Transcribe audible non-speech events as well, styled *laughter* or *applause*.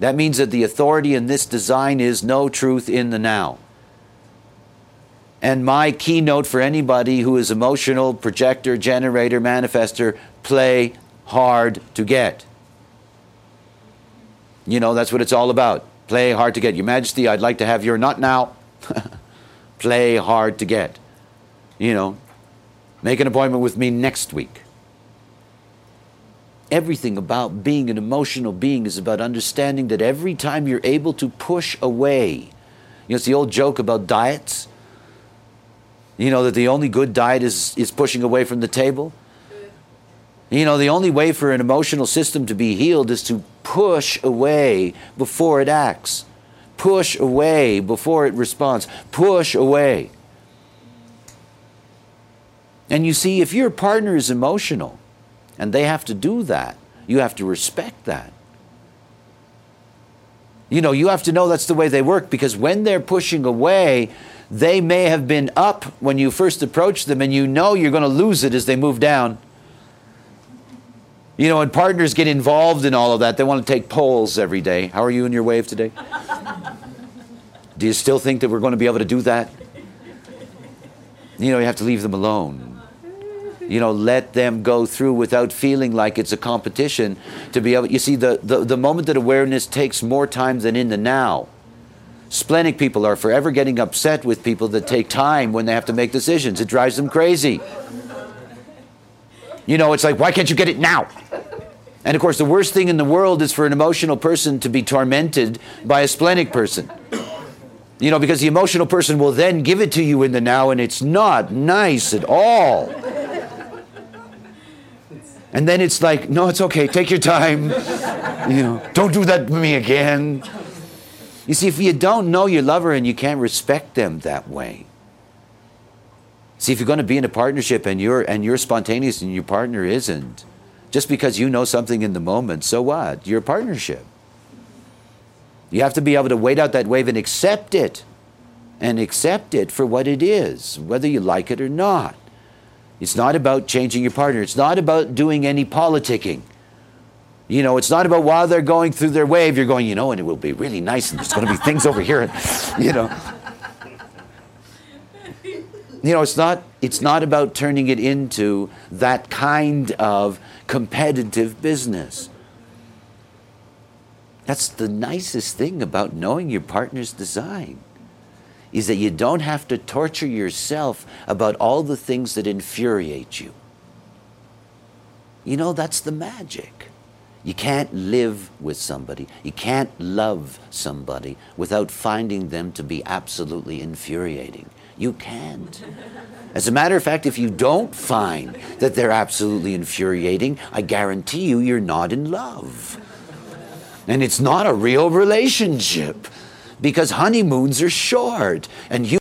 That means that the authority in this design is no truth in the now. And my keynote for anybody who is emotional, projector, generator, manifester, play hard to get. You know, that's what it's all about. Play hard to get. Your Majesty, I'd like to have your not now. *laughs* play hard to get. You know, make an appointment with me next week. Everything about being an emotional being is about understanding that every time you're able to push away, you know, it's the old joke about diets. You know, that the only good diet is, is pushing away from the table. You know, the only way for an emotional system to be healed is to push away before it acts, push away before it responds, push away. And you see, if your partner is emotional and they have to do that, you have to respect that. You know, you have to know that's the way they work because when they're pushing away, they may have been up when you first approached them and you know you're going to lose it as they move down. You know, when partners get involved in all of that, they want to take polls every day. How are you in your wave today? Do you still think that we're going to be able to do that? You know, you have to leave them alone you know, let them go through without feeling like it's a competition to be able. You see, the, the, the moment that awareness takes more time than in the now. Splenic people are forever getting upset with people that take time when they have to make decisions. It drives them crazy. You know, it's like, why can't you get it now? And of course, the worst thing in the world is for an emotional person to be tormented by a splenic person. You know, because the emotional person will then give it to you in the now, and it's not nice at all. And then it's like, no, it's okay, take your time. You know, don't do that to me again. You see, if you don't know your lover and you can't respect them that way, see, if you're going to be in a partnership and you're and you're spontaneous and your partner isn't, just because you know something in the moment, so what? Your partnership. You have to be able to wait out that wave and accept it, and accept it for what it is, whether you like it or not. It's not about changing your partner. It's not about doing any politicking. You know, it's not about while they're going through their wave, you're going, you know, and it will be really nice, and there's going to be things over here, and, *laughs* you know. You know, it's not, it's not about turning it into that kind of competitive business. That's the nicest thing about knowing your partner's design is that you don't have to torture yourself about all the things that infuriate you. You know, that's the magic. You can't live with somebody, you can't love somebody without finding them to be absolutely infuriating. You can't. As a matter of fact, if you don't find that they're absolutely infuriating, I guarantee you you're not in love. And it's not a real relationship because honeymoons are short and you